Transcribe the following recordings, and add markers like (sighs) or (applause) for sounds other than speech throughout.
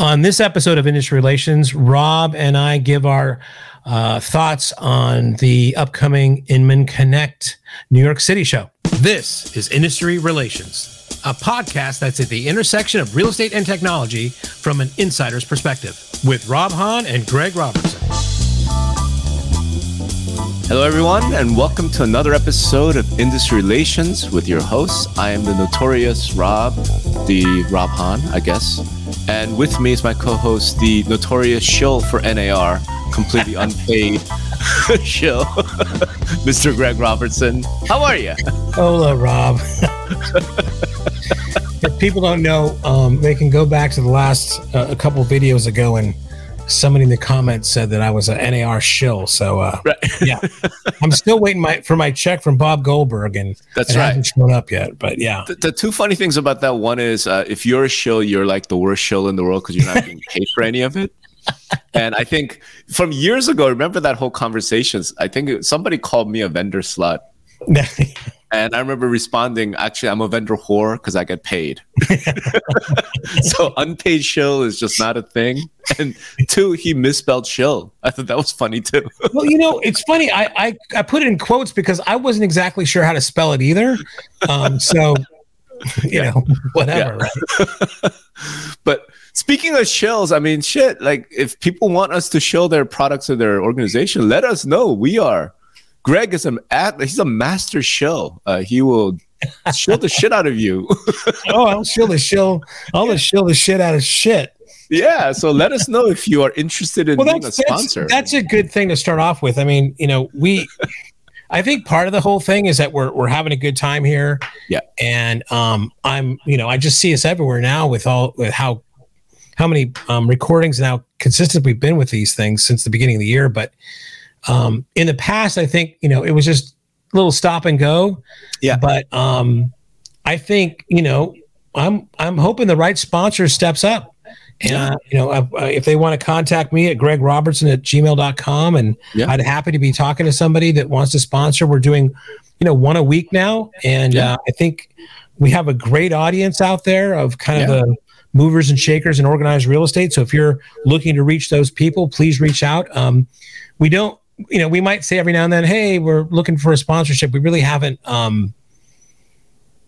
On this episode of Industry Relations, Rob and I give our uh, thoughts on the upcoming Inman Connect New York City show. This is Industry Relations, a podcast that's at the intersection of real estate and technology from an insider's perspective with Rob Hahn and Greg Robertson. Hello, everyone, and welcome to another episode of Industry Relations with your hosts. I am the notorious Rob, the Rob Hahn, I guess. And with me is my co host, the notorious shill for NAR, completely (laughs) unpaid (laughs) shill, (laughs) Mr. Greg Robertson. How are you? Hola, Rob. if people don't know, um, they can go back to the last uh, a couple videos ago and somebody in the comments said that I was an NAR shill. So uh, (laughs) right. yeah, I'm still waiting my for my check from Bob Goldberg, and that's right. Hasn't shown up yet, but yeah. The, the, two funny things about that one is uh, if you're a shill, you're like the worst shill in the world because you're not getting paid for any of it. and I think from years ago, remember that whole conversations. I think somebody called me a vendor slut. (laughs) And I remember responding, actually, I'm a vendor whore because I get paid. (laughs) so unpaid shill is just not a thing. And two, he misspelled shill. I thought that was funny too. (laughs) well, you know, it's funny. I, I, I put it in quotes because I wasn't exactly sure how to spell it either. Um, so, you yeah. know, whatever. Yeah. Right? (laughs) but speaking of shills, I mean, shit, like if people want us to show their products or their organization, let us know. We are Greg is an at he's a master shill. Uh, he will shill the shit out of you. (laughs) oh, I'll shill the shill. I'll shill the shit out of shit. Yeah, so let us know if you are interested in well, being a sponsor. That's, that's a good thing to start off with. I mean, you know, we (laughs) I think part of the whole thing is that we're we're having a good time here. Yeah. And um I'm, you know, I just see us everywhere now with all with how how many um recordings now consistent we've been with these things since the beginning of the year, but um, in the past, I think you know it was just a little stop and go. Yeah. But um, I think you know I'm I'm hoping the right sponsor steps up. And, uh, you know, uh, if they want to contact me at Greg Robertson at gmail.com, and yeah. I'd happy to be talking to somebody that wants to sponsor. We're doing, you know, one a week now. And yeah. uh, I think we have a great audience out there of kind yeah. of the movers and shakers and organized real estate. So if you're looking to reach those people, please reach out. Um, we don't you know, we might say every now and then, "Hey, we're looking for a sponsorship." We really haven't um,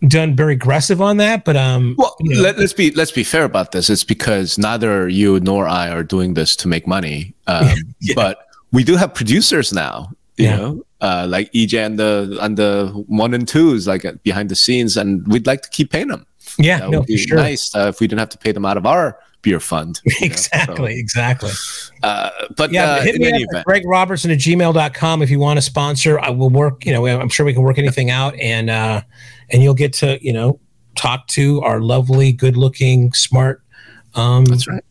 done very aggressive on that, but um, well, you know. let, us be let's be fair about this. It's because neither you nor I are doing this to make money, um, (laughs) yeah. but we do have producers now. You yeah. know, uh, like EJ and the and the one and twos, like behind the scenes, and we'd like to keep paying them. Yeah, that no, would be sure. nice uh, if we didn't have to pay them out of our beer fund. exactly, so, exactly. Uh, but yeah, uh, hit me up at Greg Robertson at gmail.com if you want to sponsor. I will work, you know, I'm sure we can work anything out and uh and you'll get to, you know, talk to our lovely, good looking, smart um that's right.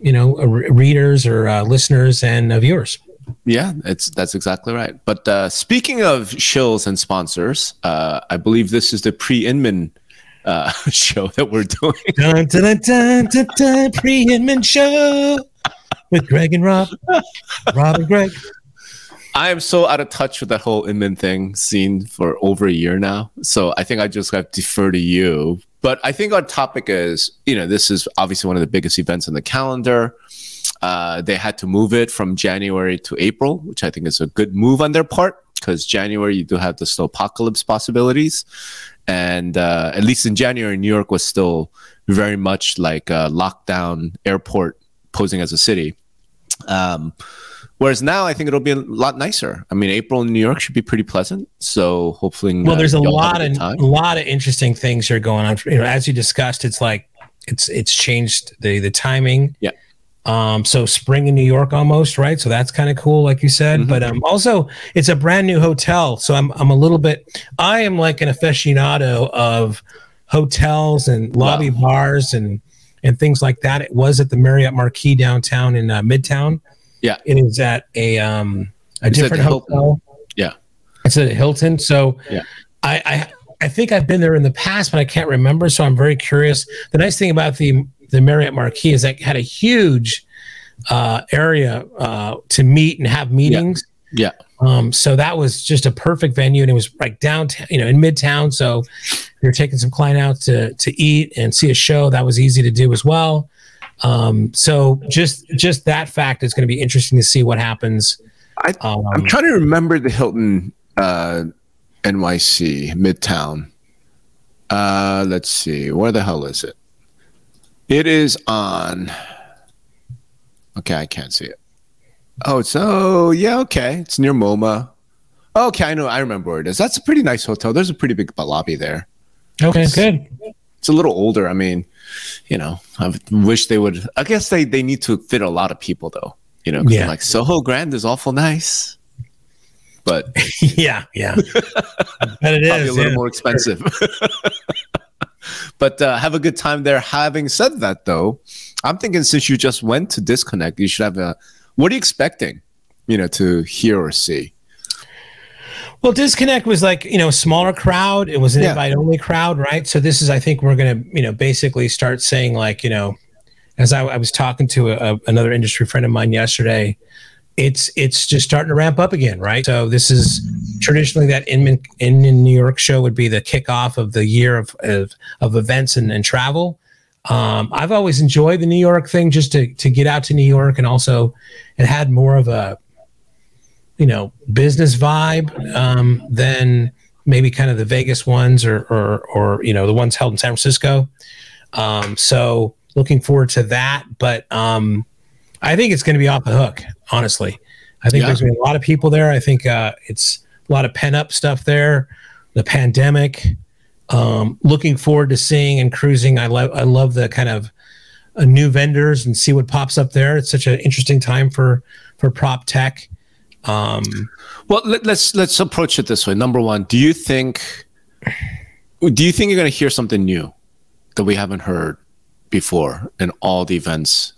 You know, uh, readers or uh, listeners and uh, viewers. Yeah, it's that's exactly right. But uh, speaking of shills and sponsors, uh, I believe this is the pre-Inman uh, (laughs) show that we're doing. dun, dun, dun, dun, dun, Pre Inman show with Greg and Rob. Rob and Greg. I am so out of touch with that whole Inman thing scene for over a year now. So I think I just have to defer to you. But I think our topic is, you know, this is obviously one of the biggest events on the calendar. Uh, they had to move it from January to April, which I think is a good move on their part because January you do have the snowpocalypse possibilities, and uh, at least in January, New York was still very much like a lockdown airport posing as a city. Um, whereas now, I think it'll be a lot nicer. I mean, April in New York should be pretty pleasant. So hopefully, well, uh, there's a lot of a lot of interesting things here going on. You know, as you discussed, it's like it's it's changed the the timing. Yeah. Um, so spring in New York almost, right? So that's kind of cool, like you said. Mm-hmm. But um, also it's a brand new hotel. So I'm I'm a little bit I am like an aficionado of hotels and lobby wow. bars and and things like that. It was at the Marriott Marquis downtown in uh, Midtown. Yeah. It is at a um a it's different hotel. Yeah. It's at Hilton. So yeah. I, I I think I've been there in the past, but I can't remember. So I'm very curious. The nice thing about the the Marriott Marquis is that had a huge uh, area uh, to meet and have meetings. Yeah. yeah. Um, so that was just a perfect venue, and it was like downtown, you know, in Midtown. So you're taking some client out to to eat and see a show. That was easy to do as well. Um, so just just that fact is going to be interesting to see what happens. I, um, I'm trying to remember the Hilton uh, NYC Midtown. Uh, let's see, where the hell is it? It is on. Okay, I can't see it. Oh, it's oh yeah, okay. It's near MoMA. Okay, I know. I remember where it is. That's a pretty nice hotel. There's a pretty big lobby there. Okay, it's, good. It's a little older. I mean, you know, I wish they would. I guess they they need to fit a lot of people though. You know, yeah. like Soho Grand is awful nice, but (laughs) yeah, yeah, (laughs) but it is a little yeah. more expensive. (laughs) but uh, have a good time there. Having said that, though, I'm thinking since you just went to disconnect, you should have a. What are you expecting? You know, to hear or see. Well, Disconnect was like, you know, smaller crowd. It was an yeah. invite only crowd, right? So this is, I think we're going to, you know, basically start saying like, you know, as I, I was talking to a, another industry friend of mine yesterday, it's it's just starting to ramp up again, right? So this is traditionally that Inman in, in New York show would be the kickoff of the year of of, of events and, and travel. Um, I've always enjoyed the New York thing just to to get out to New York and also it had more of a you know business vibe um, than maybe kind of the Vegas ones or or or you know the ones held in San Francisco. Um, so looking forward to that, but um, I think it's going to be off the hook. Honestly, I think yeah. there's going to be a lot of people there. I think uh, it's a lot of pent up stuff there. The pandemic. Um, looking forward to seeing and cruising. I love I love the kind of uh, new vendors and see what pops up there. It's such an interesting time for for prop tech. Um, well, let, let's let's approach it this way. Number one, do you think do you think you're going to hear something new that we haven't heard before in all the events?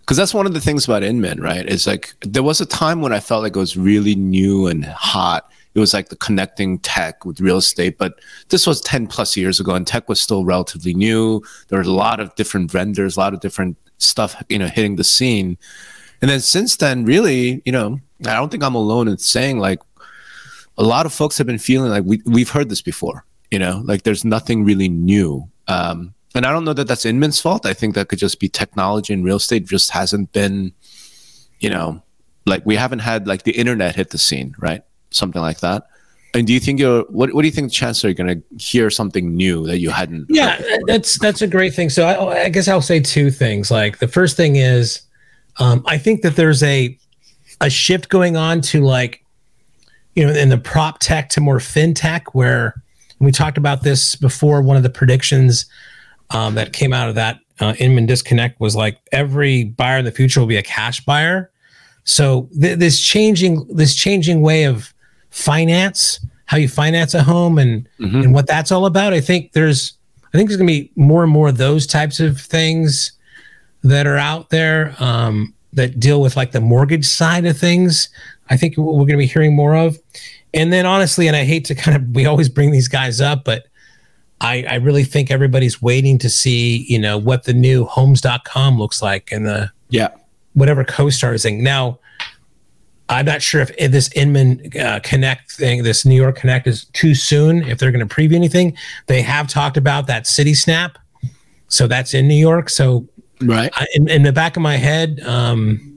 Because that's one of the things about Inman, right? Is like there was a time when I felt like it was really new and hot. It was like the connecting tech with real estate, but this was 10 plus years ago and tech was still relatively new. There were a lot of different vendors, a lot of different stuff, you know, hitting the scene. And then since then, really, you know, I don't think I'm alone in saying like a lot of folks have been feeling like we we've heard this before. You know, like there's nothing really new. Um, and I don't know that that's Inman's fault. I think that could just be technology and real estate just hasn't been, you know, like we haven't had like the internet hit the scene, right? Something like that. And do you think you're what? What do you think the chances are you're going to hear something new that you hadn't? Yeah, that's that's a great thing. So I, I, guess I'll say two things. Like the first thing is, um, I think that there's a a shift going on to like, you know, in the prop tech to more fintech, where we talked about this before. One of the predictions um, that came out of that uh, Inman disconnect was like every buyer in the future will be a cash buyer. So th- this changing this changing way of finance, how you finance a home, and mm-hmm. and what that's all about. I think there's I think there's gonna be more and more of those types of things that are out there. Um, that deal with like the mortgage side of things. I think we're going to be hearing more of. And then honestly, and I hate to kind of, we always bring these guys up, but I, I really think everybody's waiting to see, you know, what the new homes.com looks like and the, yeah, whatever CoStar is thing. Now, I'm not sure if, if this Inman uh, Connect thing, this New York Connect is too soon, if they're going to preview anything. They have talked about that City Snap, So that's in New York. So Right. I, in, in, the back of my head, um,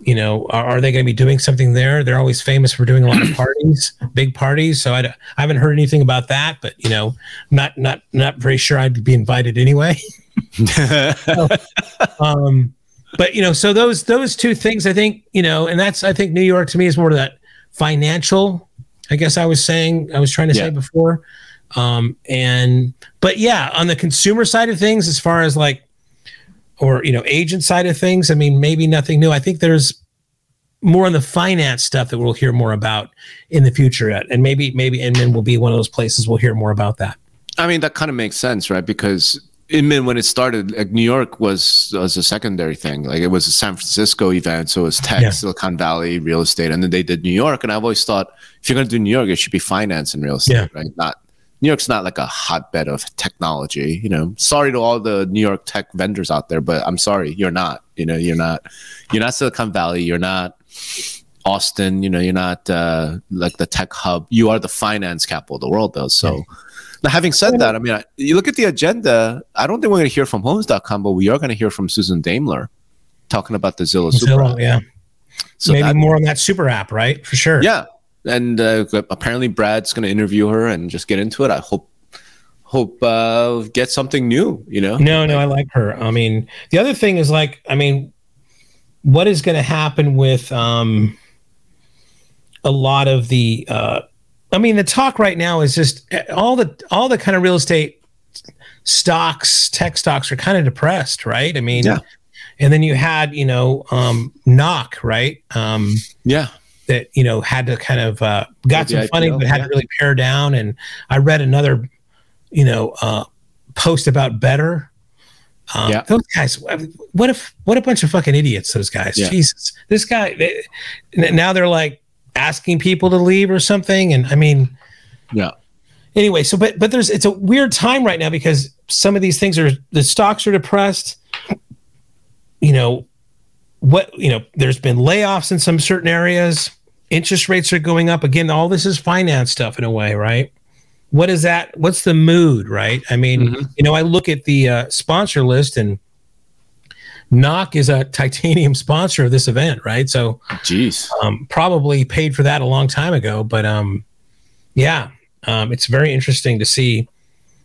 you know, are, are they going to be doing something there? They're always famous for doing a lot of (clears throat) parties, big parties. So I, I haven't heard anything about that, but you know, not not not very sure I'd be invited anyway. (laughs) so, (laughs) um, but you know, so those those two things, I think, you know, and that's I think New York to me is more of that financial. I guess I was saying I was trying to yeah. say before, um, and but yeah, on the consumer side of things, as far as like or you know agent side of things i mean maybe nothing new. I think there's more on the finance stuff that we'll hear more about in the future Yet, and maybe maybe inman will be one of those places we'll hear more about that. I mean that kind of makes sense right? Because inman when it started like new york was was a secondary thing. Like it was a san francisco event so it was tech yeah. silicon valley real estate and then they did new york and i've always thought if you're going to do new york it should be finance and real estate yeah. right? Not New York's not like a hotbed of technology. You know, sorry to all the New York tech vendors out there, but I'm sorry, you're not. You know, you're not. You're not Silicon Valley. You're not Austin. You know, you're not uh, like the tech hub. You are the finance capital of the world, though. So. Now, having said that, I mean, I, you look at the agenda. I don't think we're going to hear from Homes.com, but we are going to hear from Susan Daimler talking about the Zillow, Super app. Yeah. So maybe that, more on that super app, right? For sure. Yeah, and uh, apparently Brad's going to interview her and just get into it. I hope hope uh, get something new. You know. No, no, I like her. I mean, the other thing is like, I mean, what is going to happen with um, a lot of the? Uh, I mean, the talk right now is just all the all the kind of real estate stocks, tech stocks are kind of depressed, right? I mean, yeah. And then you had, you know, um, knock, right? Um, yeah that you know had to kind of uh, got some funding but had yeah. to really pare down. And I read another, you know, uh, post about better. Um, yeah. Those guys, what if what a bunch of fucking idiots those guys. Yeah. Jesus, this guy. They, now they're like asking people to leave or something, and I mean, yeah. Anyway, so but but there's it's a weird time right now because some of these things are the stocks are depressed. You know, what you know there's been layoffs in some certain areas interest rates are going up. Again all this is finance stuff in a way right? What is that? What's the mood right? I mean mm-hmm. you know i look at the uh, sponsor list and knock is a titanium sponsor of this event right? So jeez. um, probably paid for that a long time ago but um yeah um, it's very interesting to see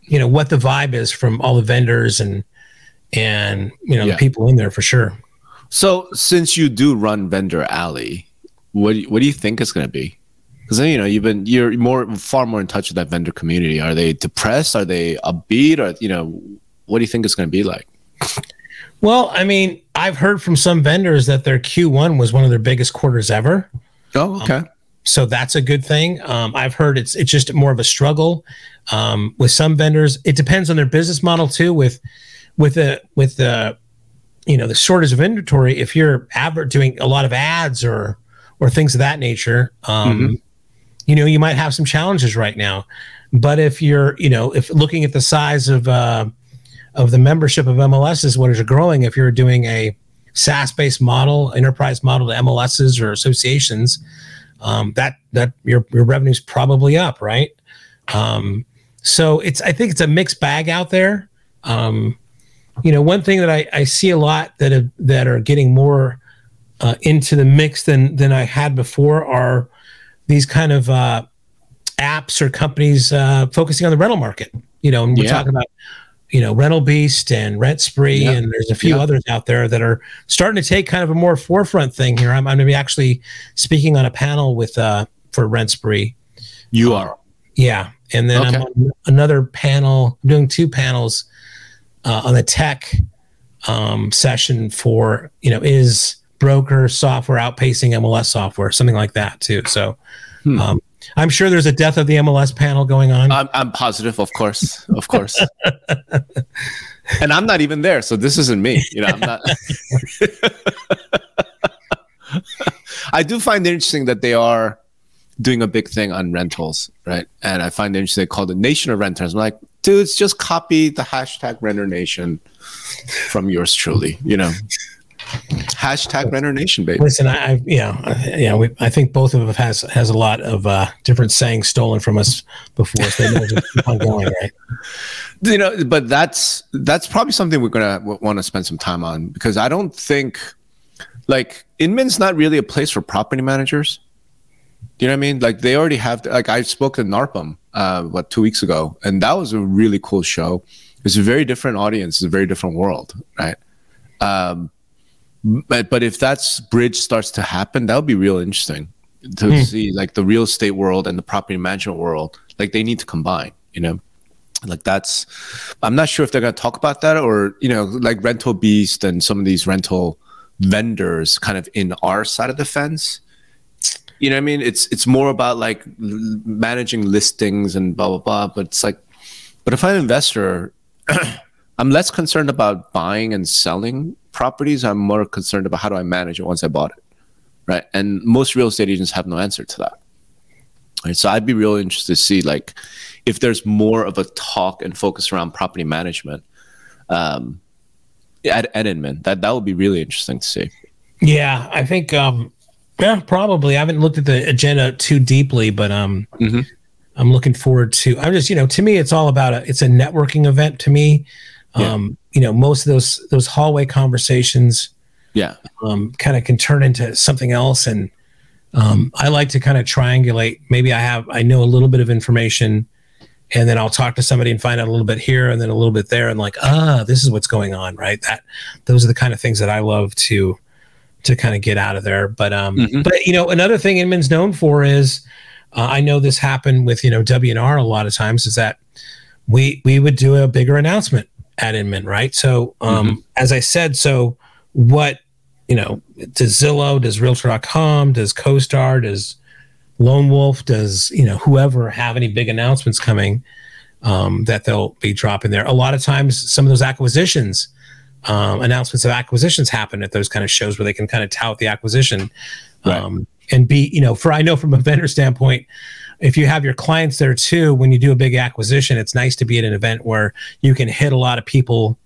you know what the vibe is from all the vendors and and you know yeah. the people in there for sure. So since you do run vendor alley what do you, what do you think it's going to be? Because you know you've been you're more far more in touch with that vendor community. Are they depressed? Are they upbeat? Or you know what do you think it's going to be like? Well, I mean, I've heard from some vendors that their Q1 was one of their biggest quarters ever. Oh, okay. Um, so that's a good thing. Um, I've heard it's it's just more of a struggle um, with some vendors. It depends on their business model too. With with the with the you know the shortage of inventory, if you're advert doing a lot of ads or or things of that nature, um, mm-hmm. you know, you might have some challenges right now. But if you're, you know, if looking at the size of uh, of the membership of MLSs, what is growing, if you're doing a SaaS based model, enterprise model to MLSs or associations, um, that that your your revenue's probably up, right? Um, so it's I think it's a mixed bag out there. Um, you know, one thing that I, I see a lot that have, that are getting more uh, into the mix than than I had before are these kind of uh, apps or companies uh, focusing on the rental market. You know, and we're yeah. talking about you know Rental Beast and RentSpree, yeah. and there's a few yeah. others out there that are starting to take kind of a more forefront thing here. I'm, I'm going to be actually speaking on a panel with uh, for RentSpree. You are, yeah, and then okay. I'm on another panel. I'm doing two panels uh, on the tech um, session for you know is broker software outpacing MLS software, something like that too. So hmm. um, I'm sure there's a death of the MLS panel going on. I'm, I'm positive, of course, of course. (laughs) and I'm not even there, so this isn't me. You know, I'm not. (laughs) I do find it interesting that they are doing a big thing on rentals, right? And I find it interesting they call it Nation of Renters. I'm like, dudes, just copy the hashtag Renter Nation from yours truly. You know, Hashtag Renter Nation, baby. Listen, I, I yeah, yeah. We, I think both of us has has a lot of uh, different sayings stolen from us before, so they just keep on going, right? (laughs) You know, but that's that's probably something we're gonna want to spend some time on because I don't think like Inman's not really a place for property managers. Do you know what I mean? Like they already have. Like I spoke to NARPM uh, what two weeks ago, and that was a really cool show. It's a very different audience, it's a very different world, right? Um, but but if that bridge starts to happen, that would be real interesting to hmm. see like the real estate world and the property management world. Like they need to combine, you know. Like that's, I'm not sure if they're gonna talk about that or you know like Rental Beast and some of these rental vendors kind of in our side of the fence. You know what I mean? It's it's more about like managing listings and blah blah blah. But it's like, but if I'm an investor, (clears throat) I'm less concerned about buying and selling properties, I'm more concerned about how do I manage it once I bought it, right? And most real estate agents have no answer to that. Right? So I'd be really interested to see like if there's more of a talk and focus around property management um, at, at Inman. That that would be really interesting to see. Yeah, I think um, yeah, probably. I haven't looked at the agenda too deeply, but um, mm-hmm. I'm looking forward to. I'm just, you know, to me, it's all about a. It's a networking event to me. Um, you know, most of those those hallway conversations, yeah, um, kind of can turn into something else. And um, I like to kind of triangulate. Maybe I have, I know a little bit of information, and then I'll talk to somebody and find out a little bit here and then a little bit there, and like, ah, this is what's going on, right? That those are the kind of things that I love to to kind of get out of there. But um, mm-hmm. but you know, another thing Inman's known for is uh, I know this happened with you know WNR a lot of times is that we we would do a bigger announcement at Inman, right? So um, mm-hmm. as I said, so what you know does Zillow, does Realtor.com, does CoStar, does Lone Wolf, does you know whoever have any big announcements coming um, that they'll be dropping there? A lot of times, some of those acquisitions. Um, announcements of acquisitions happen at those kind of shows where they can kind of tout the acquisition. Right. Um, and be you know for i know from a vendor standpoint if you have your clients there too when you do a big acquisition it's nice to be at an event where you can hit a lot of people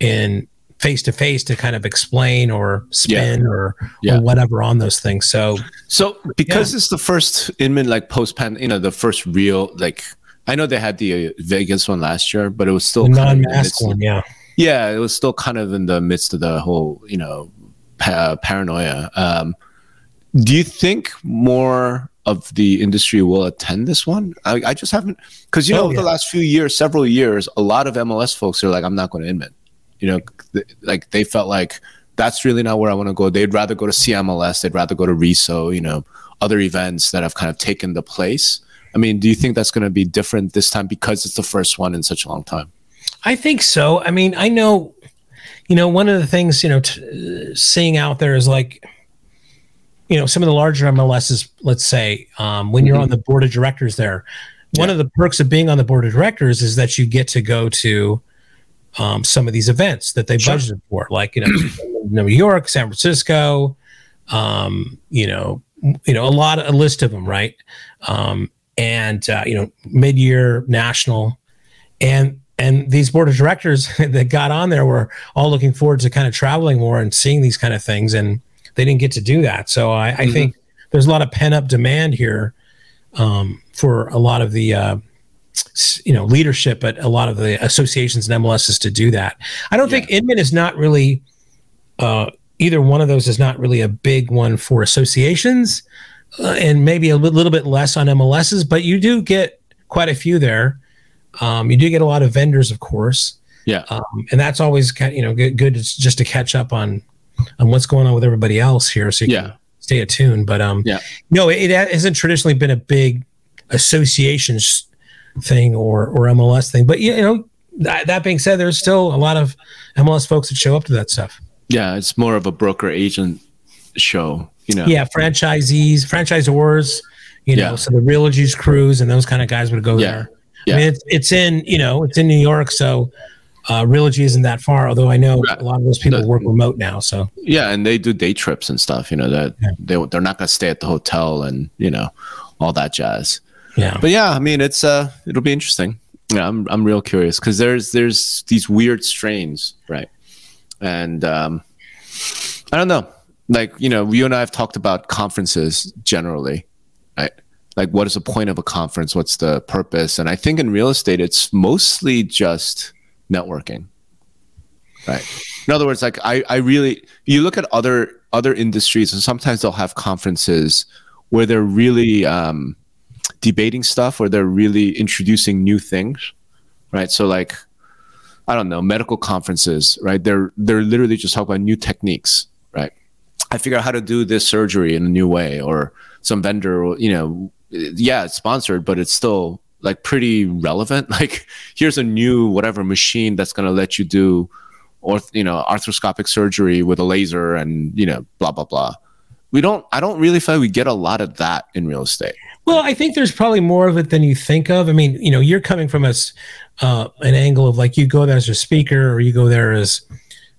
in face to face to kind of explain or spin yeah. Or, yeah. or whatever on those things so so because yeah. it's the first inman like post pan you know the first real like i know they had the uh, vegas one last year but it was still non-mask one yeah yeah it was still kind of in the midst of the whole you know pa- paranoia um do you think more of the industry will attend this one? I, I just haven't, because you oh, know, oh, yeah. the last few years, several years, a lot of MLS folks are like, I'm not going to Inman. You know, th- like they felt like that's really not where I want to go. They'd rather go to CMLS. They'd rather go to RESO. You know, other events that have kind of taken the place. I mean, do you think that's going to be different this time because it's the first one in such a long time? I think so. I mean, I know, you know, one of the things you know, t- uh, seeing out there is like you know some of the larger MLSs, let's say, um, when you're mm-hmm. on the board of directors there, yeah. one of the perks of being on the board of directors is that you get to go to um, some of these events that they sure. budgeted for, like you know (clears throat) New York, San Francisco, um, you know, you know a lot, a list of them, right? Um, and uh, you know, mid-year national, and and these board of directors (laughs) that got on there were all looking forward to kind of traveling more and seeing these kind of things and they didn't get to do that. So I, I mm-hmm. think there's a lot of pent up demand here um, for a lot of the uh, you know leadership at a lot of the associations and MLSs to do that. I don't yeah. think Inman is not really uh, either one of those is not really a big one for associations, uh, and maybe a little bit less on MLSs. But you do get quite a few there. Um, you do get a lot of vendors, of course. Yeah, um, and that's always kind of, you know good, good just to catch up on on what's going on with everybody else here, so you yeah. can stay attuned. But um, yeah, no, it, it hasn't traditionally been a big associations thing or or MLS thing. But you know, that, that being said, there's still a lot of MLS folks that show up to that stuff. Yeah, it's more of a broker agent show. You know, yeah, franchisees, franchisors. You know, yeah. so the Realogy's crews and those kind of guys would go yeah. there. Yeah. I mean, it's it's in you know it's in New York, so uh, Realogy isn't that far, although I know a lot of those people work remote now. So yeah, and they do day trips and stuff. You know that yeah. they they're not going to stay at the hotel and you know all that jazz. Yeah, but yeah, I mean it's uh it'll be interesting. Yeah, I'm I'm real curious because there's there's these weird strains, right? And um, I don't know, like you know, you and I have talked about conferences generally, right? Like, what is the point of a conference? What's the purpose? And I think in real estate, it's mostly just networking right? In other words like i i really you look at other other industries and sometimes they'll have conferences where they're really um, debating stuff or they're really introducing new things right? So like i don't know medical conferences right? They're they're literally just talking about new techniques right? I figure out how to do this surgery in a new way or some vendor you know yeah it's sponsored but it's still like pretty relevant. (laughs) Like here's a new whatever machine that's going to let you do orth, you know, arthroscopic surgery with a laser and, you know, blah blah blah. We don't I don't really feel like we get a lot of that in real estate. Well, I think there's probably more of it than you think of. I mean, you know, you're coming from us uh, an angle of like you go there as a speaker or you go there as,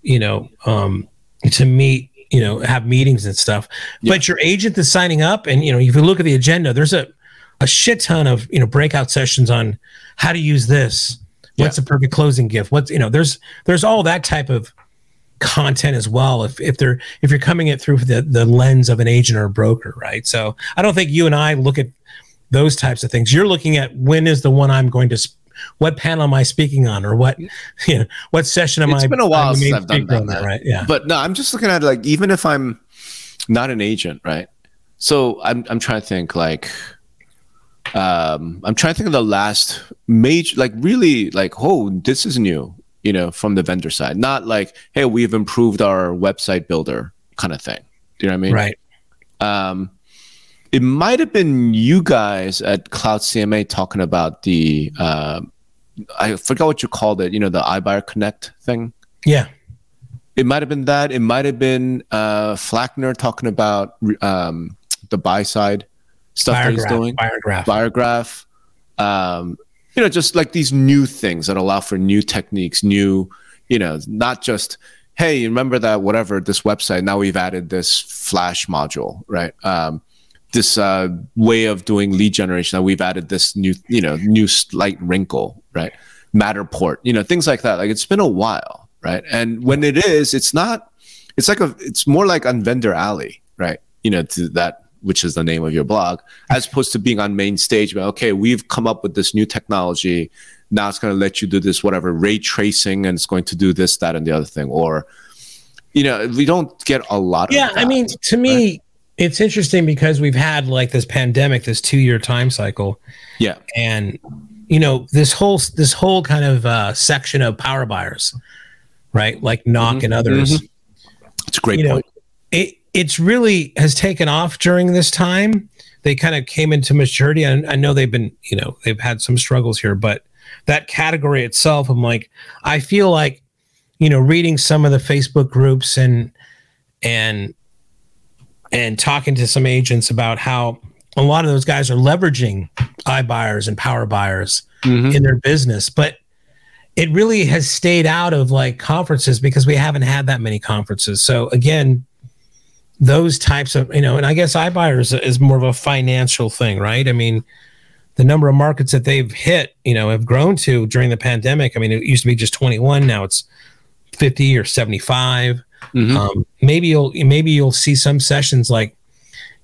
you know, um, to meet, you know, have meetings and stuff. Yeah. But your agent is signing up, and you know, if you look at the agenda, there's a a shit ton of you know breakout sessions on how to use this what's yeah. a perfect closing gift what's you know there's there's all that type of content as well if if they're if you're coming it through the the lens of an agent or a broker right so i don't think you and i look at those types of things. You're looking at when is the one I'm going to, sp- what panel am I speaking on, or what, (laughs) you know, what session am it's I? It's been a while since I've done, done that, right? Yeah, but no, I'm just looking at like even if I'm not an agent, right? So I'm I'm trying to think like, um, I'm trying to think of the last major, like really like, oh, this is new, you know, from the vendor side, not like, hey, we've improved our website builder kind of thing. Do you know what I mean? Right. Um, it might have been you guys at Cloud CMA talking about the uh, I forgot what you called it. You know, the iBuyer Connect thing. Yeah. It might have been that. It might have been uh, Flackner talking about um, the buy side stuff Buyergraph, that he's doing. Biograph. Buyergraph. Um, you know, just like these new things that allow for new techniques, new, you know, not just hey, remember that whatever this website? Now we've added this Flash module, right? Um, this uh, way of doing lead generation. Now we've added this new, you know, new slight wrinkle, right? Matterport, you know, things like that. Like it's been a while, right? And when it is, it's not. It's like a. It's more like on Vendor Alley, right? You know, to that which is the name of your blog, as opposed to being on main stage. But okay, we've come up with this new technology. Now it's going to let you do this whatever ray tracing and it's going to do this that and the other thing. Or you know we don't get a lot yeah i mean to me it's interesting because we've had like this pandemic this two year time cycle. Yeah. And you know this whole this whole kind of uh, section of power buyers right? Like knock mm-hmm. and others. Mm-hmm. it's a great you point. know, it it's really has taken off during this time they kind of came into maturity and I know they've been you know they've had some struggles here but that category itself, I'm like, I feel like, you know, reading some of the Facebook groups and and and talking to some agents about how a lot of those guys are leveraging iBuyers and power buyers mm-hmm. in their business, but it really has stayed out of like conferences because we haven't had that many conferences. So again, those types of you know, and I guess iBuyers is more of a financial thing, right? I mean, the number of markets that they've hit, you know, have grown to during the pandemic. I mean, it used to be just 21. Now it's 50 or 75. Mm-hmm. Um, maybe you'll maybe you'll see some sessions like,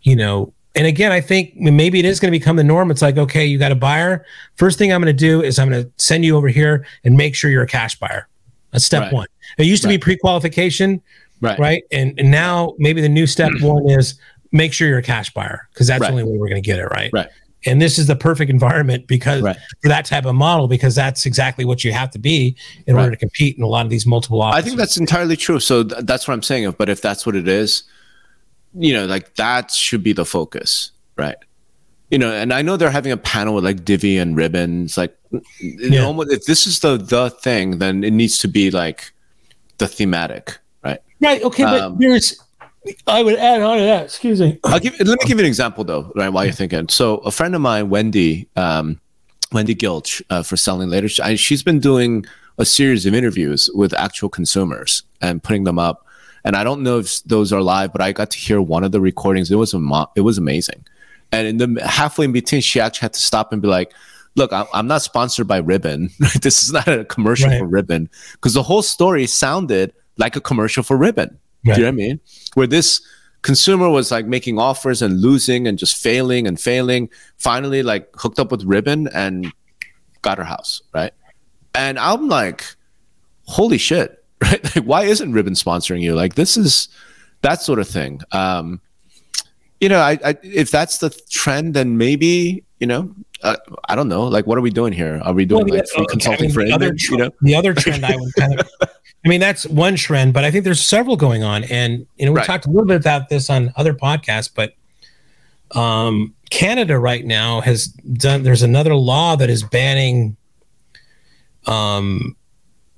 you know, and again, I think maybe it is going to become the norm. It's like, okay, you got a buyer. First thing I'm going to do is I'm going to send you over here and make sure you're a cash buyer. That's step right. one. It used to right. be pre-qualification, right? Right. And, and now maybe the new step mm. one is make sure you're a cash buyer because that's right. the only way we're going to get it right. Right and this is the perfect environment because right. for that type of model because that's exactly what you have to be in right. order to compete in a lot of these multiple offices. I think that's entirely true. So th- that's what I'm saying. But if that's what it is, you know, like that should be the focus, right? You know, and I know they're having a panel with like Divvy and ribbons. Like, yeah. know, if this is the the thing, then it needs to be like the thematic, right? Okay, um, but there's I would add on to that. Excuse me. I'll give. Let me give you an example, though, right? While you're thinking, so a friend of mine, Wendy, um, Wendy Gilch, uh, for selling later, she, she's been doing a series of interviews with actual consumers and putting them up. And I don't know if those are live, but I got to hear one of the recordings. It was a it was amazing. And in the halfway in between, she actually had to stop and be like, "Look, I'm not sponsored by Ribbon. (laughs) this is not a commercial right. for Ribbon." Because the whole story sounded like a commercial for Ribbon. Right. Do you know what I mean? Where this consumer was like making offers and losing and just failing and failing, finally like hooked up with Ribbon and got her house, right? And I'm like, holy shit, (laughs) right? Like, why isn't Ribbon sponsoring you? Like, this is that sort of thing. Um, you know, I, I if that's the trend, then maybe you know, uh, I don't know. Like, what are we doing here? Are we doing well, like free consulting I mean, for other, you know? The other trend I would kind of (laughs) I mean, that's one trend, but I think there's several going on. And, you know, we right. talked a little bit about this on other podcasts, but um, Canada right now has done, there's another law that is banning um,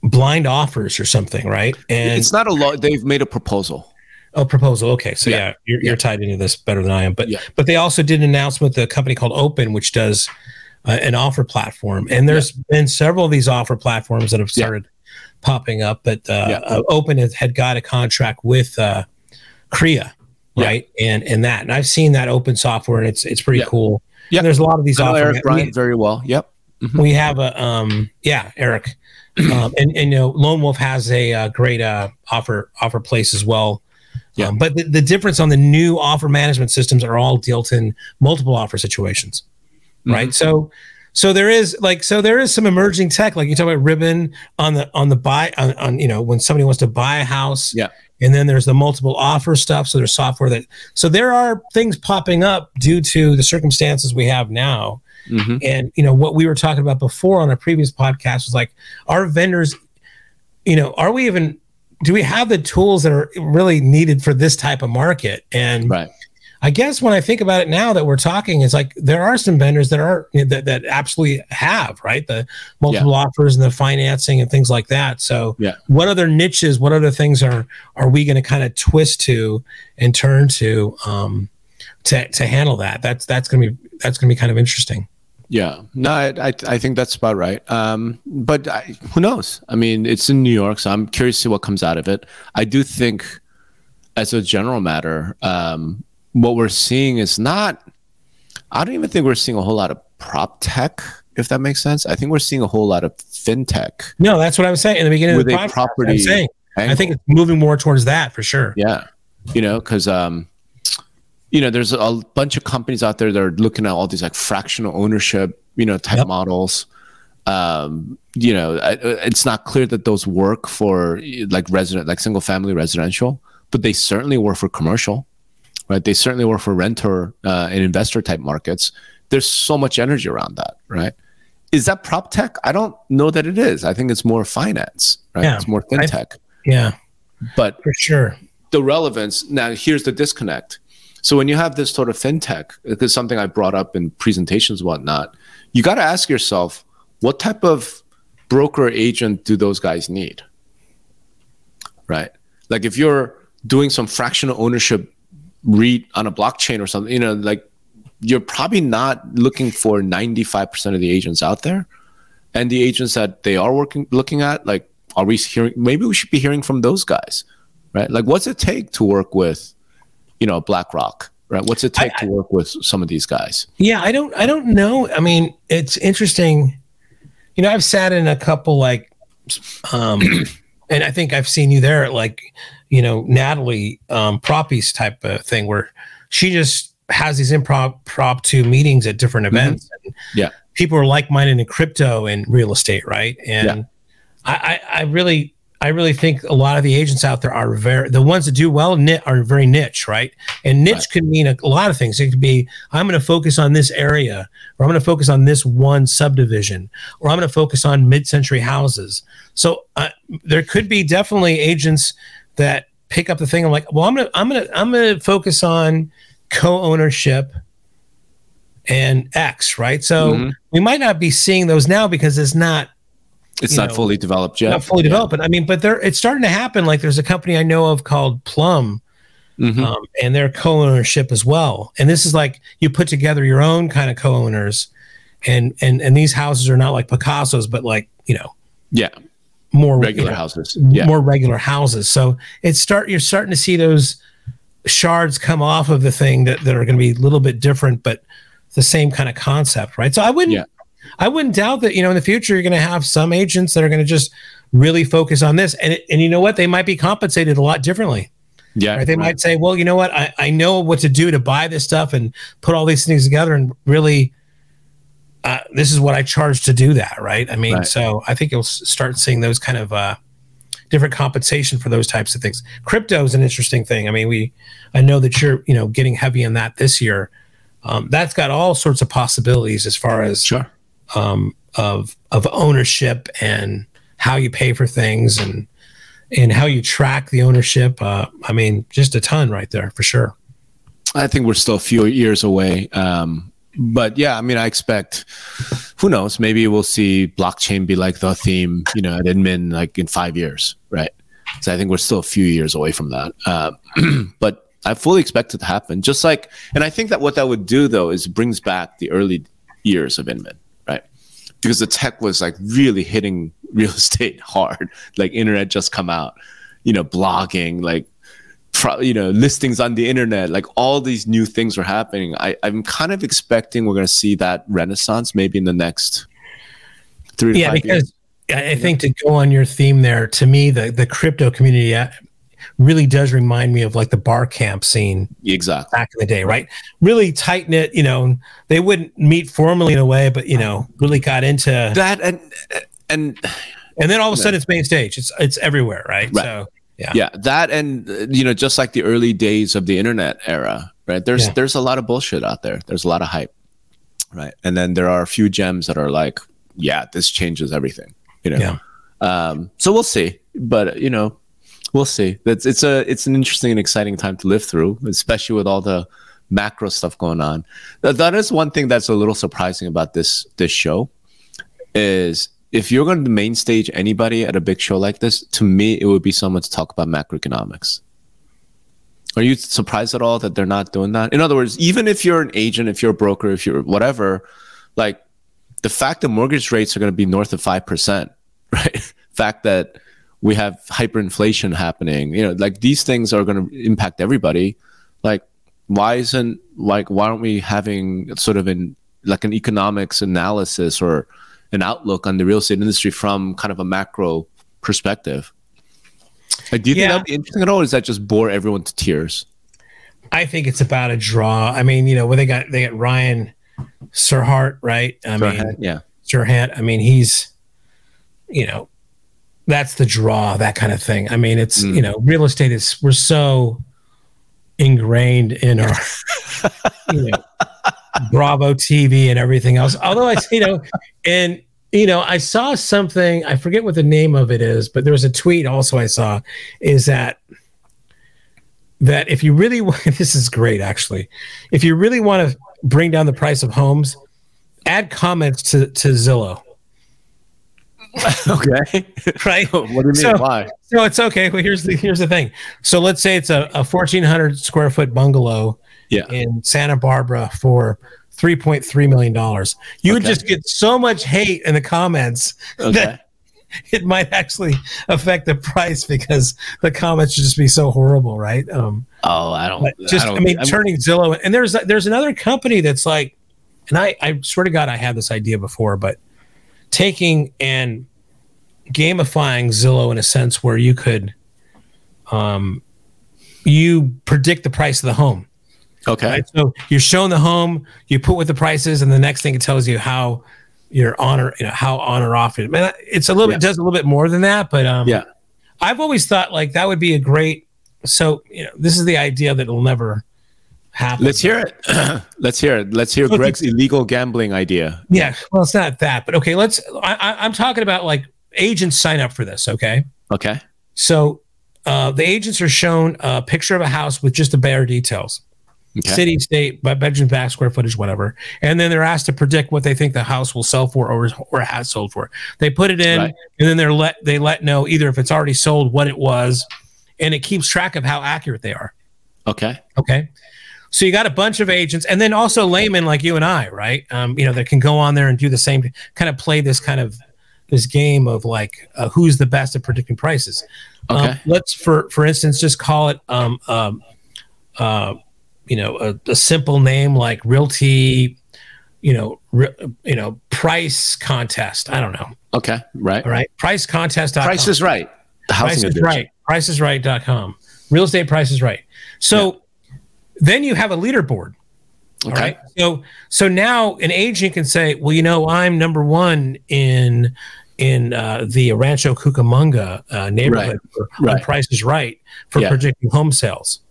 blind offers or something, right? And it's not a law. They've made a proposal. Oh, proposal. Okay, so yeah, yeah you're, you're, tied into this better than I am. But yeah. but they also did an announcement with a company called Open, which does uh, an offer platform, and there's been several of these offer platforms that have started popping up. But uh, yeah. uh, Open had got a contract with uh, CREA, right? Yeah. And and that, and I've seen that open software, and it's it's pretty yeah. cool. Yeah, there's a lot of these. I Eric Bryant very well. Yep. Mm-hmm. We have a um, yeah, Eric, um, and and you know, Lone Wolf has a, uh, great uh, offer offer place as well. Yeah. Um, but the, the difference on the new offer management systems are all dealt in multiple offer situations. mm-hmm. right? So so there is like so there is some emerging tech like you talk about ribbon on the on the buy on, on you know when somebody wants to buy a house. Yeah. And then there's the multiple offer stuff. So there's software that so there are things popping up due to the circumstances we have now. Mm-hmm. and you know what we were talking about before on a previous podcast was like our vendors you know are we even do we have the tools that are really needed for this type of market? And right I guess when I think about it now that we're talking, it's like there are some vendors that are that, that absolutely have right the multiple yeah. offers and the financing and things like that. So, yeah. what other niches, what other things are are we going to kind of twist to and turn to um, to to handle that? That's that's going to be that's going to be kind of interesting. Yeah, no, I, I, I think that's about right. Um, but I, who knows? I mean, it's in New York, so I'm curious to see what comes out of it. I do think, as a general matter, um, what we're seeing is not I don't even think we're seeing a whole lot of prop tech, if that makes sense. I think we're seeing a whole lot of fintech. No, that's what I was saying in the beginning with of the podcast, property. I'm saying. I think it's moving more towards that for sure. Yeah, you know, because um, you know, there's a bunch of companies out there that are looking at all these like fractional ownership, you know, type yep. models. Um, you know, it's not clear that those work for like resident, like single family residential, but they certainly work for commercial right? They certainly work for renter uh, and investor type markets. There's so much energy around that, right? Is that prop tech? I don't know that it is. I think it's more finance, right? Yeah, it's more fintech. I, yeah, but for sure, the relevance. Now, here's the disconnect. So when you have this sort of fintech, it's something I brought up in presentations, whatnot. You got to ask yourself, what type of broker agent do those guys need? Right? Like if you're doing some fractional ownership read on a blockchain or something, you know, like you're probably not looking for 95% of the agents out there. And the agents that they are working looking at, like, are we hearing maybe we should be hearing from those guys, right? Like what's it take to work with, you know, BlackRock? Right. What's it take I, to work with some of these guys? Yeah, I don't I don't know. I mean, it's interesting. You know, I've sat in a couple like um (clears throat) and I think I've seen you there like you know, Natalie um, Proppies type of thing where she just has these improv prop two meetings at different mm-hmm. events. Mm-hmm. yeah. People are like minded in crypto and real estate, right? And yeah. I, I, I really I really think a lot of the agents out there are very the ones that do well knit are very niche, right? And niche right. can mean a, a, lot of things. It could be I'm going to focus on this area, or I'm going to focus on this one subdivision, or I'm going to focus on mid-century houses. So uh, there could be definitely agents that pick up the thing. I'm like, well, I'm gonna I'm gonna I'm gonna focus on co-ownership and X, right? So mm-hmm. we might not be seeing those now because it's not it's not know, fully developed yet. Not fully yeah. developed, but I mean, but there it's starting to happen. Like there's a company I know of called Plum, mm-hmm. um, and their co-ownership as well. And this is like you put together your own kind of co-owners, and and and these houses are not like Picasso's, but like you know, yeah, more regular you know, houses, yeah. more regular houses. So it's start you're starting to see those shards come off of the thing that, that are going to be a little bit different, but the same kind of concept, right? So I wouldn't, yeah. I wouldn't doubt that you know in the future you're going to have some agents that are going to just really focus on this, and and you know what, they might be compensated a lot differently. Yeah, right? they right. might say, well, you know what, I I know what to do to buy this stuff and put all these things together and really uh, this is what I charge to do that, right? I mean, right. so I think you'll start seeing those kind of uh, different compensation for those types of things. Crypto is an interesting thing. I mean, we, I know that you're, you know, getting heavy in that this year. Um, that's got all sorts of possibilities as far as sure. um, of of ownership and how you pay for things and and how you track the ownership. Uh, I mean, just a ton right there for sure. I think we're still a few years away. Um, but yeah, I mean, I expect who knows, maybe we'll see blockchain be like the theme, you know, at Inman like in five years, right? So I think we're still a few years away from that. Uh, (clears throat) but I fully expect it to happen. Just like, and I think that what that would do though is brings back the early years of Inman, right? Because the tech was like really hitting real (laughs) estate hard, like internet just come out, you know, blogging, like you know listings on the internet like all these new things are happening I, i'm kind of expecting we're going to see that renaissance maybe in the next three to yeah, five because years. I think to go on your theme there, to me, the, the crypto community, uh, really does remind me of like the bar camp scene exactly back in the day, right? Really tight knit, you know. They wouldn't meet formally in a way, but you know, really got into that and and and then all of a sudden it's main stage. It's it's everywhere, right? right. So yeah, yeah, that and you know, just like the early days of the internet era, right? There's yeah. there's a lot of bullshit out there. There's a lot of hype, right? And then there are a few gems that are like, yeah, this changes everything, you know. Yeah. Um, so we'll see, but you know, we'll see. It's it's a it's an interesting and exciting time to live through, especially with all the macro stuff going on. That, that is one thing that's a little surprising about this this show is if you're going to main stage anybody at a big show like this, to me it would be someone to talk about macroeconomics. Are you surprised at all that they're not doing that? In other words, even if you're an agent, if you're a broker, if you're whatever, like the fact that mortgage rates are going to be north of 5%, (laughs) right? fact that we have hyperinflation happening. You know, like these things are going to impact everybody. Like, why isn't like why aren't we having sort of an like an economics analysis or an outlook on the real estate industry from kind of a macro perspective? Like, do you yeah. think that'd be interesting at all? Or does that just bore everyone to tears? I think it's about a draw. I mean, you know, when they got they got Ryan Serhant, right? I mean, yeah, Serhant. I mean, he's you know that's the draw, that kind of thing. I mean, it's mm. you know, real estate is we're so ingrained in our (laughs) you know Bravo TV and everything else. Although I (laughs) you know, and you know, I saw something, I forget what the name of it is, but there was a tweet also I saw is that that if you really (laughs) want this is great actually. If you really want to bring down the price of homes, add comments to to Zillow okay. (laughs) Right. what do you mean? So, Why? So it's okay. Well, here's the here's the thing. So let's say it's a, a fourteen hundred square foot bungalow yeah. in Santa Barbara for three point three million dollars. You okay. would just get so much hate in the comments okay. that (laughs) it might actually affect the price because the comments would just be so horrible, right? Um, oh, I don't. Just I, don't, I mean, I'm, turning Zillow and there's there's another company that's like, and I I swear to God I had this idea before, but taking and gamifying Zillow in a sense where you could um you predict the price of the home. Okay. Right? So you're shown the home, you put what the price is, and the next thing it tells you how you're on or you know how on or off it. Man, it's a little yeah. bit does a little bit more than that, but um yeah. I've always thought like that would be a great so you know this is the idea that will never happen. Let's hear it. (clears throat) let's hear it. Let's hear Greg's illegal gambling idea. Yeah, well, it's not that, but okay. Let's. I, I'm talking about like agents sign up for this. Okay. Okay. So uh, the agents are shown a picture of a house with just the bare details. Okay. City, state, bedroom, back, square footage, whatever, and then they're asked to predict what they think the house will sell for or or has sold for. They put it in, right. and then they're let they let know either if it's already sold, what it was, and it keeps track of how accurate they are. Okay. Okay. So you got a bunch of agents, and then also laymen like you and I, right? Um, you know, that can go on there and do the same, kind of play this kind of this game of like uh, who's the best at predicting prices. Um, okay. Um, let's for for instance just call it um, um uh, you know a, a, simple name like Realty, you know re, you know price contest. I don't know. Okay. Right. All right. Price contest. Price is right. The price is right. Price is right.com. Real estate price is right. So. Yeah then you have a leaderboard. Okay. Right. So so now an agent can say, well, you know, I'm number one in in uh, the Rancho Cucamonga uh, neighborhood right. for right. Price is Right for yeah. predicting home sales.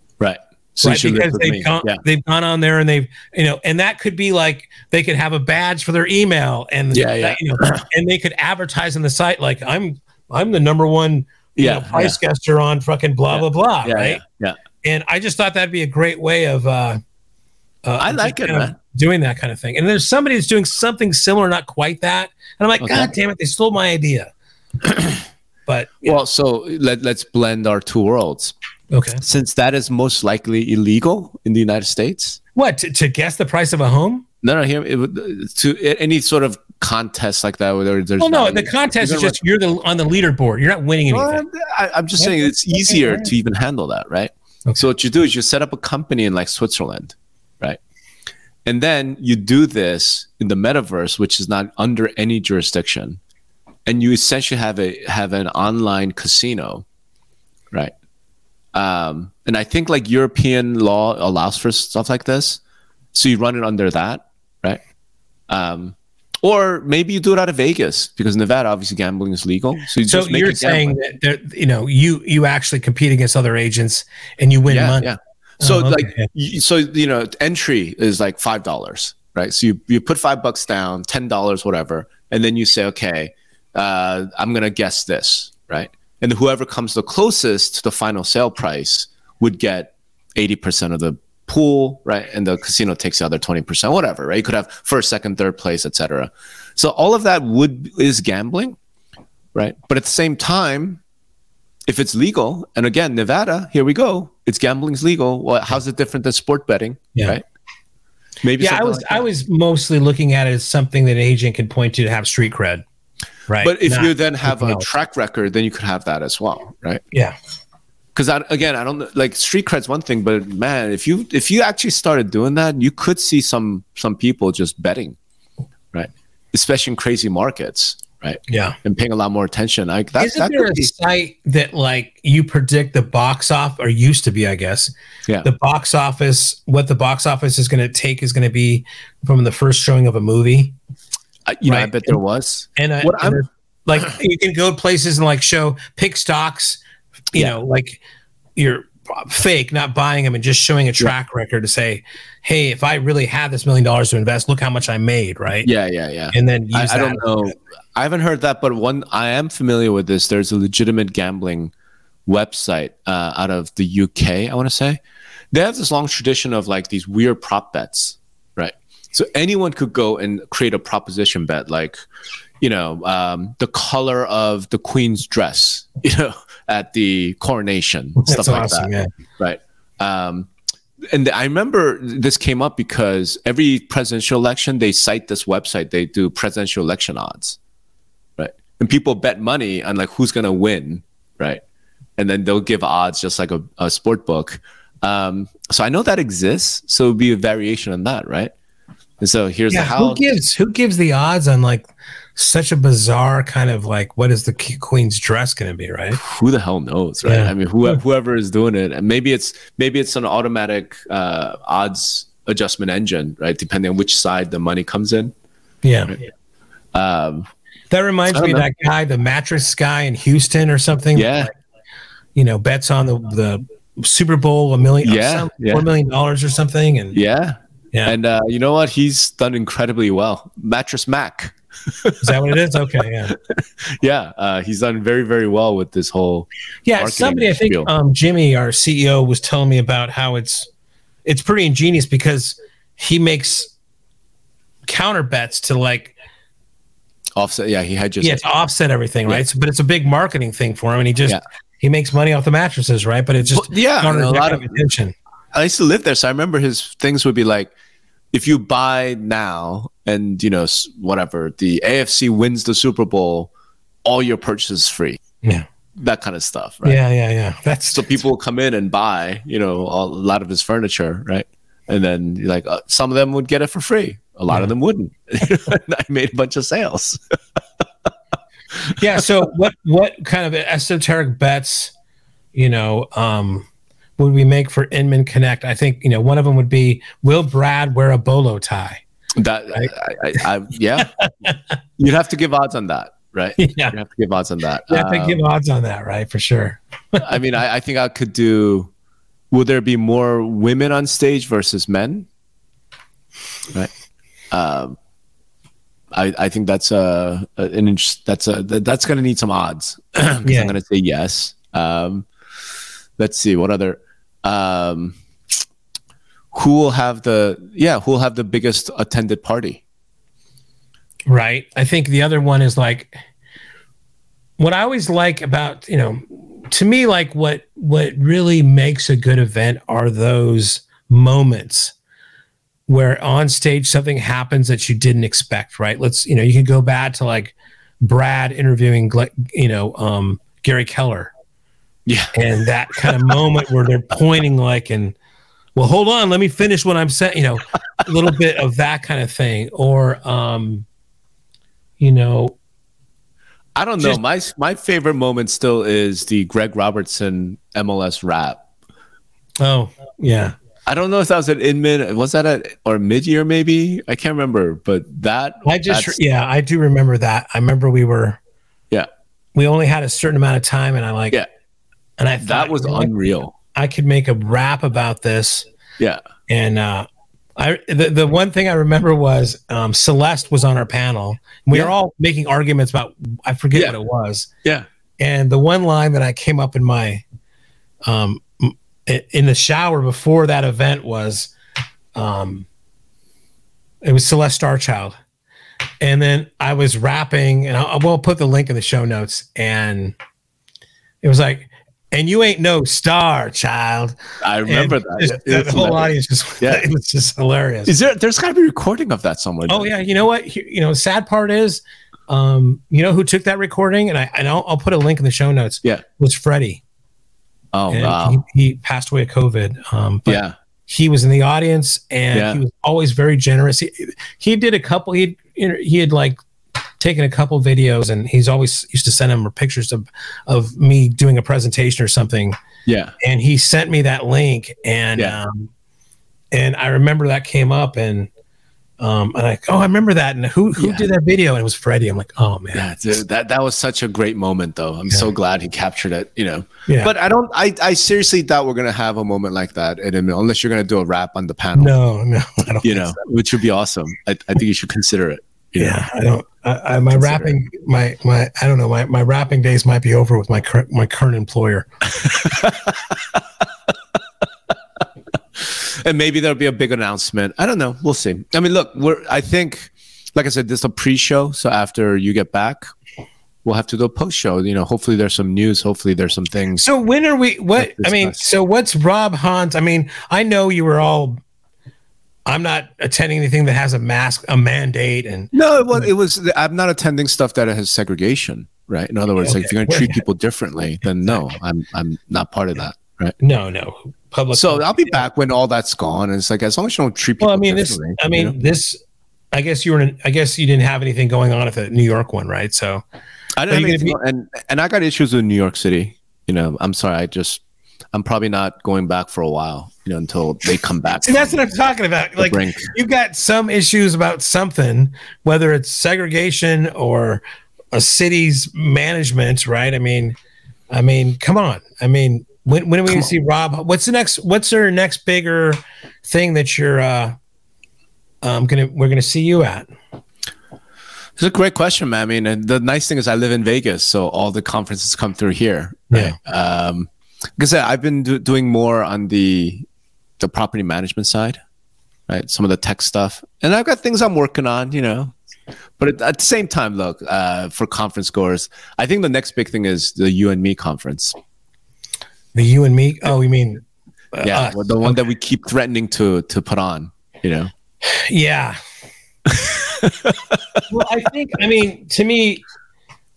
Right. Because they've gone, yeah. they've gone on there and they've you know and that could be like they could have a badge for their email and yeah, yeah. you know and they could advertise on the site like I'm I'm the number one you yeah, know, price yeah. guesser on fucking blah blah blah right yeah, and I just thought that'd be a great way of. Uh, uh, I like it, man. Doing that kind of thing, and there's somebody that's doing something similar, not quite that, and I'm like, okay. God damn it, they stole my idea. (clears throat) but well, know. so let let's blend our two worlds. Okay. Since that is most likely illegal in the United States. What to, to guess the price of a home? No, no. Here, it, to any sort of contest like that, where there's. Well, no, the contest is just you're the on the leaderboard. You're not winning anything. Well, I, am just saying it's easier to even handle that, right? Okay. So what you do is you set up a company in like Switzerland, right? And then you do this in the metaverse, which is not under any jurisdiction, and you essentially have a have an online casino, right? Um, and I think like European law allows for stuff like this, so you run it under that, right? Um, or maybe you do it out of Vegas because Nevada obviously gambling is legal. So, you so you're saying that you know you you actually compete against other agents and you win yeah, money. Yeah. So oh, okay. like so you know entry is like five dollars, right? So you you put five bucks down, ten dollars, whatever, and then you say, okay, uh, I'm gonna guess this, right? And whoever comes the closest to the final sale price would get eighty percent of the pool, right? And the casino takes the other 20%, whatever, right? You could have first, second, third place, etc. So all of that would is gambling, right? But at the same time, if it's legal, and again, Nevada, here we go, it's gambling's legal. Well, how's it different than sport betting? Yeah. Right. Maybe yeah, I was like I was mostly looking at it as something that an agent can point to to have street cred. Right. But if Not you then have a else. track record, then you could have that as well, right? Yeah. Because I, again i don't like street cred's one thing but man if you if you actually started doing that you could see some some people just betting right? Especially in crazy markets right? Yeah. And paying a lot more attention. Like that, isn't that there a be- site that like you predict the box off or used to be i guess? Yeah. The box office what the box office is going to take is going to be from the first showing of a movie you right? know i bet there was and, uh, and like you can go places and like show pick stocks you yeah. know, like you're fake, not buying them and just showing a track yeah. record to say, hey, if I really had this million dollars to invest, look how much I made, right? Yeah, yeah, yeah. And then I, I don't know. I haven't heard that, but one I am familiar with this. There's a legitimate gambling website uh, out of the UK. I want to say they have this long tradition of like these weird prop bets? So anyone could go and create a proposition bet, like you know, um, the color of the queen's dress, (laughs) you know, at the coronation, That's stuff like awesome, that. Yeah. Right. Um, and I remember this came up because every presidential election, they cite this website, they do presidential election odds. Right. And people bet money on like who's going to win. Right. And then they'll give odds just like a, a sport book. Um, so I know that exists. So it would be a variation on that. Right. And so here's yeah, the how. Who gives, who gives the odds on like such a bizarre kind of like what is the queen's dress going to be right who the hell knows right yeah. i mean whoever, whoever is doing it and maybe it's maybe it's an automatic uh, odds adjustment engine right depending on which side the money comes in yeah right? um, that reminds me know. of that guy the mattress guy in houston or something yeah like, you know bets on the the super bowl a million yeah, yeah. four million dollars or something and yeah yeah and uh, you know what he's done incredibly well Mattress Mack is that what it is? Okay, yeah, (laughs) yeah. Uh, he's done very, very well with this whole. Yeah, somebody I think um, Jimmy, our CEO, was telling me about how it's it's pretty ingenious because he makes counter bets to like offset. Yeah, he had just yeah to offset everything, right? Yeah. So, but it's a big marketing thing for him, and he just yeah. he makes money off the mattresses, right? But it's just well, yeah, a lot of attention. I used to live there, so I remember his things would be like if you buy now and you know whatever the AFC wins the Super Bowl, all your purchases free. Yeah. That kind of stuff, right? Yeah, yeah, yeah. That's so people will come in and buy, you know, a lot of his furniture, right? And then like uh, some of them would get it for free, a lot yeah. of them wouldn't. (laughs) I made a bunch of sales. (laughs) yeah. So what what kind of esoteric bets, you know, um, would we make for Inman Connect? I think you know one of them would be Will Brad wear a bolo tie? That right? I, I, I, yeah, (laughs) you'd have to give odds on that, right? Yeah, you have to give odds on that. You have um, to give odds on that, right? For sure. (laughs) I mean, I, I think I could do. Would there be more women on stage versus men? Right. Um, I, I think that's a, an interest, that's a that's going to need some odds. (clears throat) yeah. I'm going to say yes. Um, let's see what other um, who will have the yeah who will have the biggest attended party? Right. I think the other one is like what i always like about you know to me like what what really makes a good event are those moments where on stage something happens that you didn't expect right? Let's you know you can go back to like brad interviewing you know um, gary keller yeah. And that kind of moment where they're pointing like and well, hold on, let me finish what I'm saying, you know, a little bit of that kind of thing. Or um, you know, I don't know. my my favorite moment still is the Greg Robertson MLS rap Oh, yeah. I don't know if that was at Inman. Was that at or mid year maybe? I can't remember. But that I just yeah, I do remember that. I remember we were yeah we only had a certain amount of time, and I like yeah, and I that was unreal. I could make a rap about this. Yeah, and uh, I the, the one thing I remember was um, Celeste was on our panel. We yeah. were all making arguments about I forget yeah. what it was. Yeah, and the one line that I came up in my um in the shower before that event was um it was Celeste Starchild. And then I was rapping and I will put the link in the show notes and it was like and you ain't no star child. I remember and that. Just, the whole audience just (laughs) yeah. it was just hilarious. Is there there's gotta be a recording of that somewhere. Oh yeah, you know what? You know, sad part is um, you know who took that recording? And I and I'll, I'll put a link in the show notes. Yeah. Was Freddie. Oh and wow! He, he, passed away of COVID. Um, yeah, he was in the audience, and yeah. he was always very generous. He, he did a couple. He he had like taken a couple videos, and he's always used to send him pictures of of me doing a presentation or something. Yeah, and he sent me that link, and yeah. um, and I remember that came up, and um, and like, oh, I remember that. And who who yeah. did that video? And it was Freddie. I'm like, oh man, yeah, dude, that that was such a great moment, though. I'm yeah. so glad he captured it. You know, yeah. But I don't. I I seriously doubt we're gonna have a moment like that, unless you're gonna do a rap on the panel. No, no, I don't. You know, so. which would be awesome. I, I think you should consider it. yeah, know? I don't. I, I, my rapping, it. my my, I don't know. My my rapping days might be over with my current my current employer. (laughs) and maybe there'll be a big announcement. I don't know. We'll see. I mean, look, we're. I think, like I said, this is a pre-show. So after you get back, we'll have to do a post-show. You know, hopefully there's some news. Hopefully there's some things. So when are we? What I mean, so what's Rob Hahn? I mean, I know you were all. I'm not attending anything that has a mask, a mandate, and no, well, it was. I'm not attending stuff that has segregation, right? In other words, okay. like if you're going to treat people differently, then no, I'm I'm not part of that, right? No, no public. So I'll be back when all that's gone. And it's like as long as you don't treat people. Well, I mean, this. I mean, you know? this. I guess you were. In, I guess you didn't have anything going on at the New York one, right? So I didn't. Be- and and I got issues with New York City. You know, I'm sorry. I just. I'm probably not going back for a while, you know, until they come back. See, that's what I'm talking about. Like, brink. you got some issues about something, whether it's segregation or a city's management, right? I mean, I mean, come on. I mean, when when are we gonna see Rob? What's the next? What's our next bigger thing that you're uh, um, gonna we're gonna see you at? It's a great question, man. I mean, the nice thing is I live in Vegas, so all the conferences come through here. Right? Yeah. Um, like I said, I've been do- doing more on the the property management side, right? Some of the tech stuff, and I've got things I'm working on, you know. But at, at the same time, look, uh, for conference goers, I think the next big thing is the you and me conference. The you and me. Oh, you mean? Uh, yeah, well, the one okay. that we keep threatening to to put on. You know. Yeah. (laughs) well, I think. I mean, to me,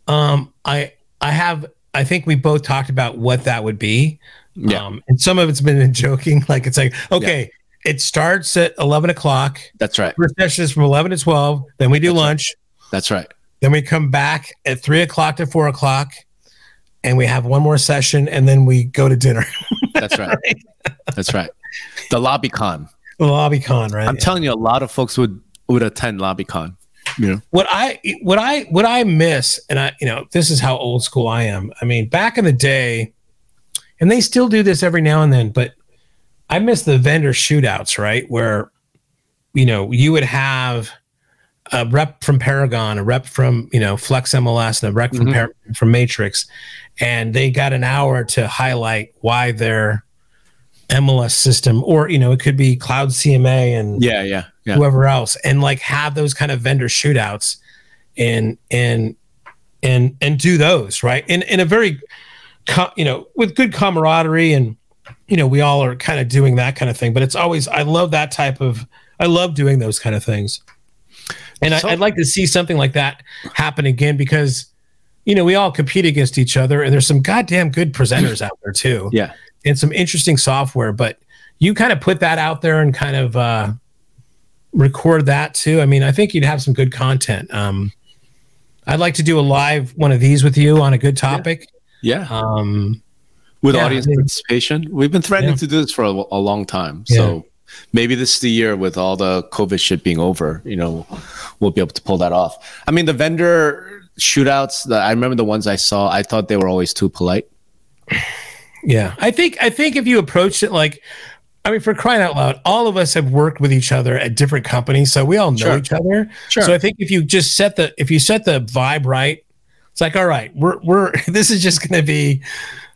um, I I have. I think we both talked about what that would be. Yeah. Um, and some of it's been (laughs) joking. Like it's like, okay, yeah. it starts at eleven o'clock. That's right. First session is from eleven to twelve. Then we do That's lunch. Right. That's right. Then we come back at three o'clock to four o'clock and we have one more session and then we go to dinner. (laughs) That's right. right? That's right. The LobbyCon. The LobbyCon, right? I'm yeah. telling you, a lot of folks would would attend LobbyCon. Yeah. What I what I what I miss, and I you know this is how old school I am. I mean, back in the day, and they still do this every now and then, but I miss the vendor shootouts, right? Where you know you would have a rep from Paragon, a rep from you know Flex MLS, and a rep mm-hmm. from Par- from Matrix, and they got an hour to highlight why their MLS system, or you know, it could be Cloud CMA and yeah, yeah, yeah. whoever else, and like have those kind of vendor shootouts, and and and and do those right in in a very, you know, with good camaraderie and you know we all are kind of doing that kind of thing. But it's always I love that type of I love doing those kind of things. And so, I, would like to see something like that happen again because, you know, we all compete against each other and there's some goddamn good presenters out there too. Yeah. And some interesting software. But you kind of put that out there and kind of uh, record that too. I mean, I think you'd have some good content. Um, I'd like to do a live one of these with you on a good topic. Yeah. yeah. Um, with yeah, audience I mean, participation. We've been threatening yeah. to do this for a, a long time. So maybe this is the year with all the COVID shit being over, you know, we'll be able to pull that off. I mean, the vendor shootouts that I remember the ones I saw, I thought they were always too polite. (sighs) Yeah. I think I think if you approached it like I mean, for crying out loud, all of us have worked with each other at different companies, so we all know sure. each other. Sure. So I think if you just set the if you set the vibe right, it's like, all right, we're we're (laughs) this is just going to be,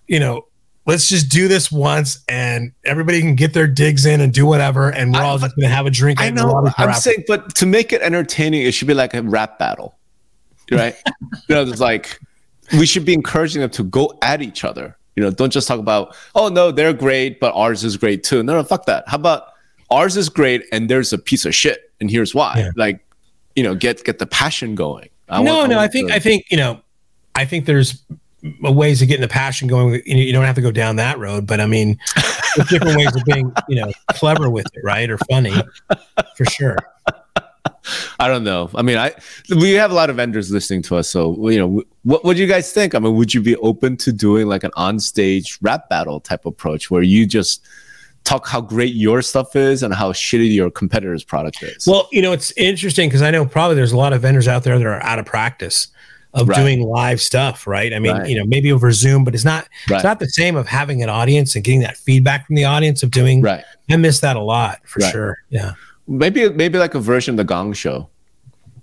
you know, let's just do this once, and everybody can get their digs in and do whatever, and we're I, all just going to have a drink. I know. I'm saying, but to make it entertaining, it should be like a rap battle, right? (laughs) you know, it's like we should be encouraging them to go at each other you know, don't just talk about, oh no, they're great, but ours is great too. No, no, fuck that. How about ours is great and there's a piece of shit, and here's why. Yeah. Like, you know, get get the passion going. I no, want, no, I, I think to... I think you know, I think there's ways of getting the passion going. You don't have to go down that road, but I mean, there's different ways of being, you know, clever with it, right, or funny, for sure. I don't know. I mean, I we have a lot of vendors listening to us, so you know, what would you guys think? I mean, would you be open to doing like an on-stage rap battle type approach where you just talk how great your stuff is and how shitty your competitor's product is? Well, you know, it's interesting because I know probably there's a lot of vendors out there that are out of practice of right. doing live stuff, right? I mean, right. you know, maybe over Zoom, but it's not right. it's not the same of having an audience and getting that feedback from the audience of doing. Right. I miss that a lot for sure. Yeah. Maybe maybe like a version of the Gong Show.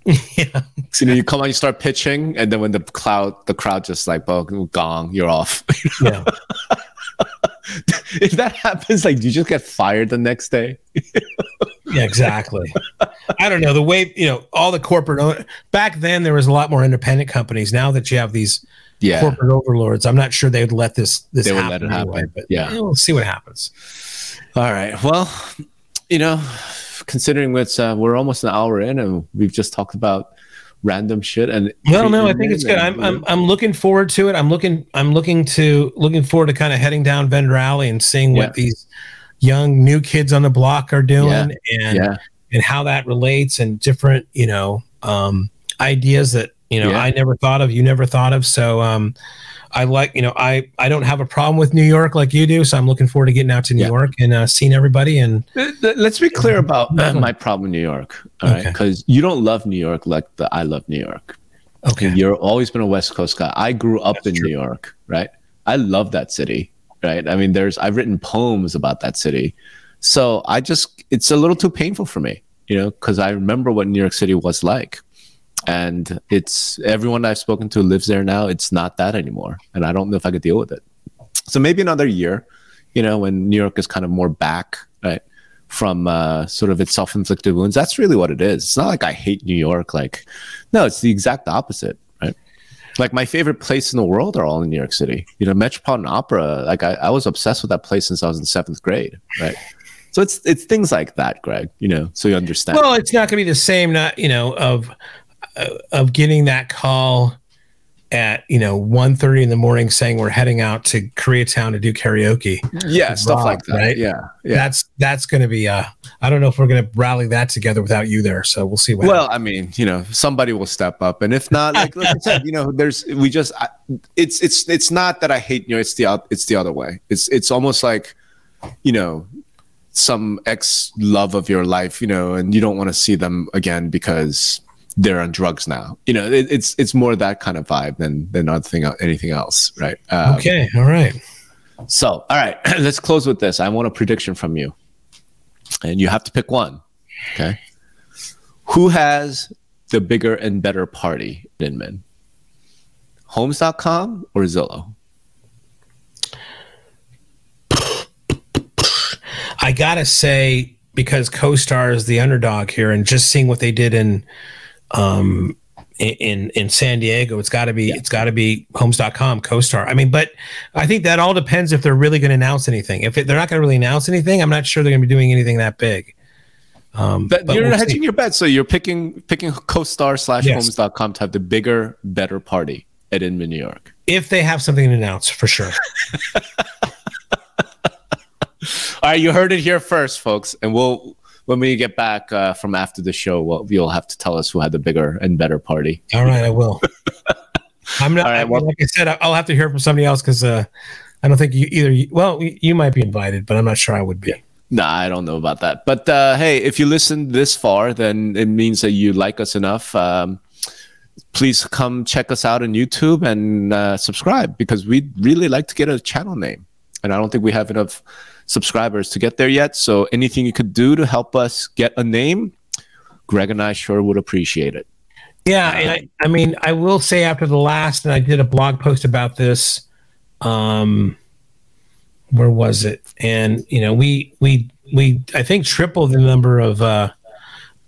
(laughs) yeah. So, you know, you come on, you start pitching, and then when the cloud, the crowd just like, "Oh, gong, you're off." (laughs) yeah. if that happens, like, do you just get fired the next day? (laughs) yeah, exactly. I don't know the way you know all the corporate. Back then, there was a lot more independent companies. Now that you have these yeah. corporate overlords, I'm not sure they would let this this they happen. Let it happen. Anyway, but yeah, we'll see what happens. All right. Well, you know, considering it's uh, we're almost an hour in and we've just talked about random shit and no no i think it's good I'm, I'm i'm looking forward to it i'm looking i'm looking to looking forward to kind of heading down vendor alley and seeing what yeah. these young new kids on the block are doing yeah. and yeah. and how that relates and different you know um ideas that you know i never thought of you never thought of so um I like, you know, I I don't have a problem with New York like you do, so I'm looking forward to getting out to New yeah. York and uh, seeing everybody. And let's be clear about uh, my problem in New York, all okay. right? Because you don't love New York like the I love New York. Okay, you're always been a West Coast guy. I grew up That's in true. New York, right? I love that city, right? I mean, there's I've written poems about that city, so I just it's a little too painful for me, you know, because I remember what New York City was like and it's everyone I've spoken to lives there now. It's not that anymore, and I don't know if I could deal with it. So maybe another year, you know, when New York is kind of more back, right, from uh, sort of its self-inflicted wounds. That's really what it is. It's not like I hate New York. Like, no, it's the exact opposite, right? Like my favorite place in the world are all in New York City. You know, Metropolitan Opera. Like I, I was obsessed with that place since I was in seventh grade, right? So it's it's things like that, Greg. You know, so you understand. Well, it's not going to be the same. Not you know of of getting that call at you know 1.30 in the morning saying we're heading out to koreatown to do karaoke. Yeah stuff like that. right? Yeah yeah. That's that's going to be uh i don't know if we're going to rally that together without you there so we'll see what well happens. i mean you know somebody will step up and if not like, like i said you know there's we just I, it's it's it's not that i hate you know it's the it's the other way. It's it's almost like you know some ex love of your life you know and you don't want to see them again because they're on drugs now. You know, it, it's it's more that kind of vibe than than anything anything else, right? Um, okay, all right. So, all right, (clears throat) let's close with this. I want a prediction from you, and you have to pick one. Okay, who has the bigger and better party, Inman? Homes.com or Zillow? I gotta say, because CoStar is the underdog here, and just seeing what they did in um, in in San Diego, it's got to be yeah. it's got to be Homes.com, CoStar. I mean, but I think that all depends if they're really going to announce anything. If it, they're not going to really announce anything, I'm not sure they're going to be doing anything that big. Um, but, but you're we'll hedging see. your bet, so you're picking picking CoStar slash Homes.com to have the bigger, better party at Inman, New York. If they have something to announce, for sure. (laughs) All right, you heard it here first, folks, and we'll when we get back uh, from after the show, well, you'll have to tell us who had the bigger and better party. All right, I will. (laughs) I'm not. Right, well, like I said, I'll have to hear from somebody else because uh, I don't think you either. Well, you might be invited, but I'm not sure I would be. Yeah. Nah, I don't know about that. But uh, hey, if you listened this far, then it means that you like us enough. Um, please come check us out on YouTube and uh, subscribe because we'd really like to get a channel name. And I don't think we have enough subscribers to get there yet. So anything you could do to help us get a name, Greg and I sure would appreciate it. Yeah, and I, I mean, I will say after the last, and I did a blog post about this. Um, where was it? And you know, we we we I think tripled the number of uh,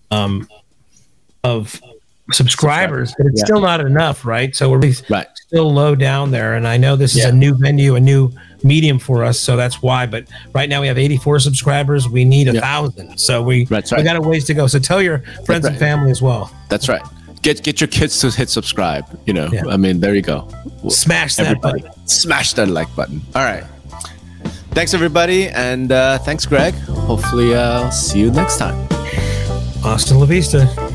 um, of subscribers, but it's yeah. still not enough, right? So we're right. still low down there. And I know this is yeah. a new venue, a new medium for us, so that's why. But right now we have 84 subscribers. We need a yeah. thousand, so we right. we got a ways to go. So tell your friends right. and family as well. That's right. Get get your kids to hit subscribe. You know, I mean, there you go. Smash that Everybody, button. Smash that like button. All right. Thanks everybody, and uh, thanks Greg. Hopefully, uh, I'll see you next time. Hasta la vista.